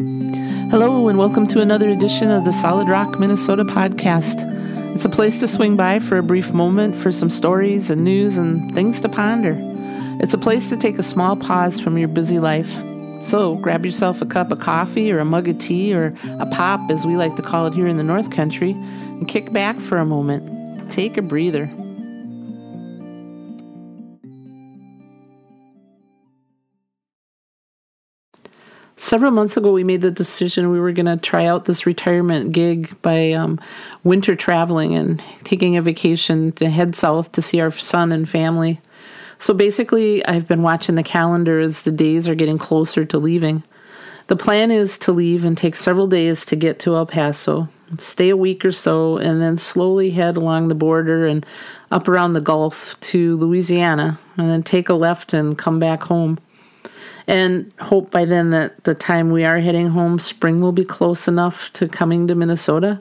Hello, and welcome to another edition of the Solid Rock Minnesota podcast. It's a place to swing by for a brief moment for some stories and news and things to ponder. It's a place to take a small pause from your busy life. So grab yourself a cup of coffee or a mug of tea or a pop, as we like to call it here in the North Country, and kick back for a moment. Take a breather. Several months ago, we made the decision we were going to try out this retirement gig by um, winter traveling and taking a vacation to head south to see our son and family. So basically, I've been watching the calendar as the days are getting closer to leaving. The plan is to leave and take several days to get to El Paso, stay a week or so, and then slowly head along the border and up around the Gulf to Louisiana, and then take a left and come back home and hope by then that the time we are heading home, spring will be close enough to coming to Minnesota.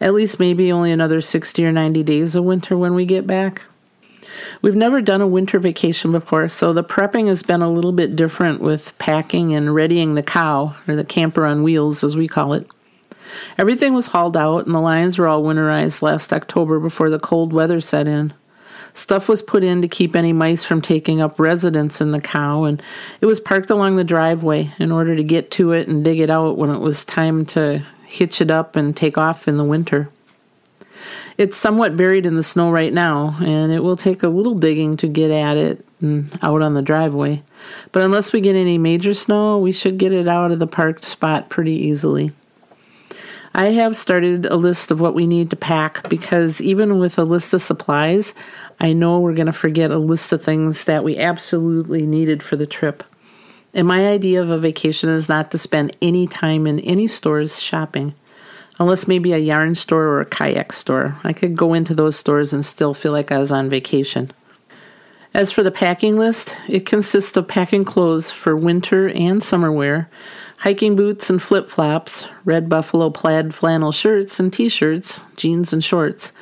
At least maybe only another 60 or 90 days of winter when we get back. We've never done a winter vacation before, so the prepping has been a little bit different with packing and readying the cow, or the camper on wheels as we call it. Everything was hauled out and the lines were all winterized last October before the cold weather set in. Stuff was put in to keep any mice from taking up residence in the cow, and it was parked along the driveway in order to get to it and dig it out when it was time to hitch it up and take off in the winter. It's somewhat buried in the snow right now, and it will take a little digging to get at it and out on the driveway. But unless we get any major snow, we should get it out of the parked spot pretty easily. I have started a list of what we need to pack because even with a list of supplies, I know we're going to forget a list of things that we absolutely needed for the trip. And my idea of a vacation is not to spend any time in any stores shopping, unless maybe a yarn store or a kayak store. I could go into those stores and still feel like I was on vacation. As for the packing list, it consists of packing clothes for winter and summer wear, hiking boots and flip flops, red buffalo plaid flannel shirts and t shirts, jeans and shorts.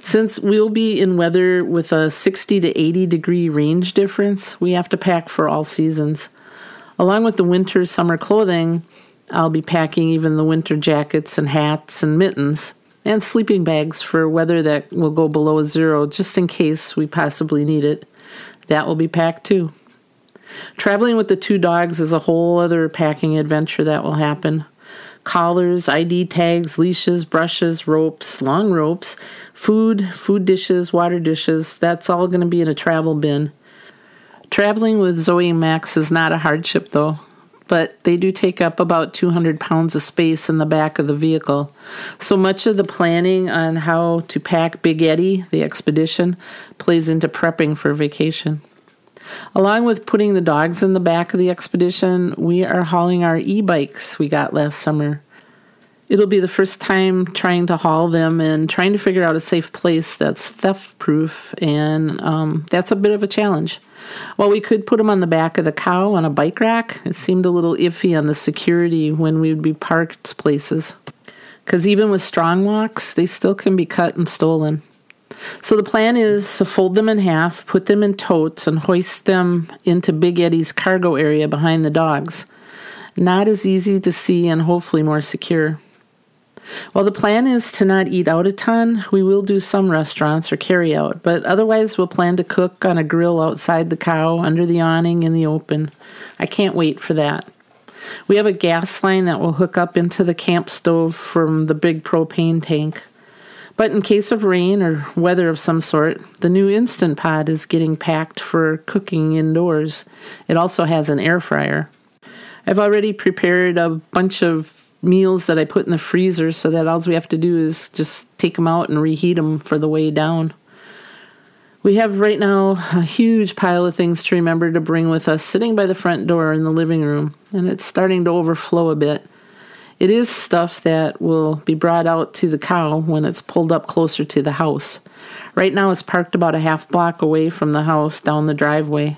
Since we'll be in weather with a 60 to 80 degree range difference, we have to pack for all seasons. Along with the winter summer clothing, I'll be packing even the winter jackets and hats and mittens and sleeping bags for weather that will go below zero just in case we possibly need it. That will be packed too. Traveling with the two dogs is a whole other packing adventure that will happen. Collars, ID tags, leashes, brushes, ropes, long ropes, food, food dishes, water dishes, that's all going to be in a travel bin. Traveling with Zoe and Max is not a hardship though, but they do take up about 200 pounds of space in the back of the vehicle. So much of the planning on how to pack Big Eddie, the expedition, plays into prepping for vacation. Along with putting the dogs in the back of the expedition, we are hauling our e bikes we got last summer. It'll be the first time trying to haul them and trying to figure out a safe place that's theft proof, and um, that's a bit of a challenge. While we could put them on the back of the cow on a bike rack, it seemed a little iffy on the security when we would be parked places. Because even with strong locks, they still can be cut and stolen. So the plan is to fold them in half, put them in totes, and hoist them into Big Eddie's cargo area behind the dogs. Not as easy to see and hopefully more secure. While the plan is to not eat out a ton, we will do some restaurants or carry out, but otherwise we'll plan to cook on a grill outside the cow under the awning in the open. I can't wait for that. We have a gas line that will hook up into the camp stove from the big propane tank. But in case of rain or weather of some sort, the new Instant Pot is getting packed for cooking indoors. It also has an air fryer. I've already prepared a bunch of meals that I put in the freezer so that all we have to do is just take them out and reheat them for the way down. We have right now a huge pile of things to remember to bring with us sitting by the front door in the living room, and it's starting to overflow a bit. It is stuff that will be brought out to the cow when it's pulled up closer to the house. Right now, it's parked about a half block away from the house down the driveway.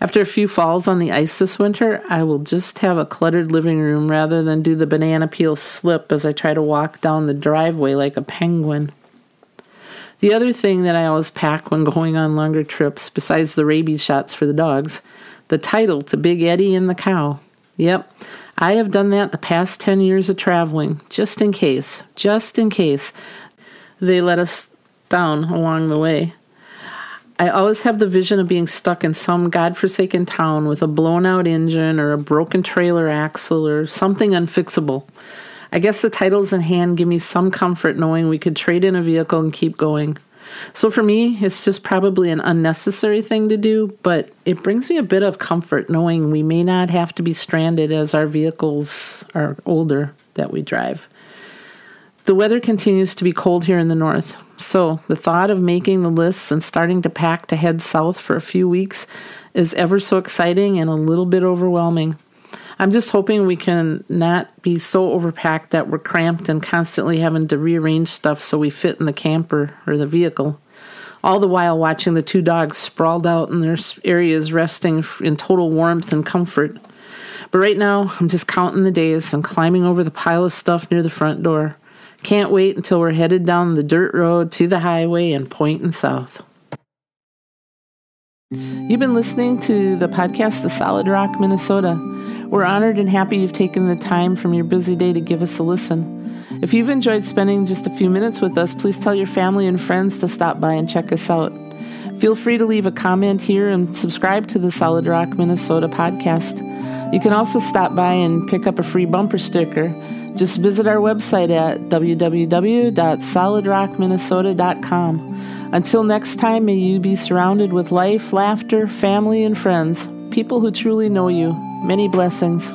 After a few falls on the ice this winter, I will just have a cluttered living room rather than do the banana peel slip as I try to walk down the driveway like a penguin. The other thing that I always pack when going on longer trips, besides the rabies shots for the dogs, the title to Big Eddie and the cow. Yep, I have done that the past 10 years of traveling, just in case, just in case they let us down along the way. I always have the vision of being stuck in some godforsaken town with a blown out engine or a broken trailer axle or something unfixable. I guess the titles in hand give me some comfort knowing we could trade in a vehicle and keep going. So for me, it's just probably an unnecessary thing to do, but it brings me a bit of comfort knowing we may not have to be stranded as our vehicles are older that we drive. The weather continues to be cold here in the north, so the thought of making the lists and starting to pack to head south for a few weeks is ever so exciting and a little bit overwhelming. I'm just hoping we can not be so overpacked that we're cramped and constantly having to rearrange stuff so we fit in the camper or the vehicle. All the while watching the two dogs sprawled out in their areas resting in total warmth and comfort. But right now, I'm just counting the days and climbing over the pile of stuff near the front door. Can't wait until we're headed down the dirt road to the highway and pointing south. You've been listening to the podcast, The Solid Rock, Minnesota. We're honored and happy you've taken the time from your busy day to give us a listen. If you've enjoyed spending just a few minutes with us, please tell your family and friends to stop by and check us out. Feel free to leave a comment here and subscribe to the Solid Rock Minnesota podcast. You can also stop by and pick up a free bumper sticker. Just visit our website at www.solidrockminnesota.com. Until next time, may you be surrounded with life, laughter, family, and friends, people who truly know you. Many blessings.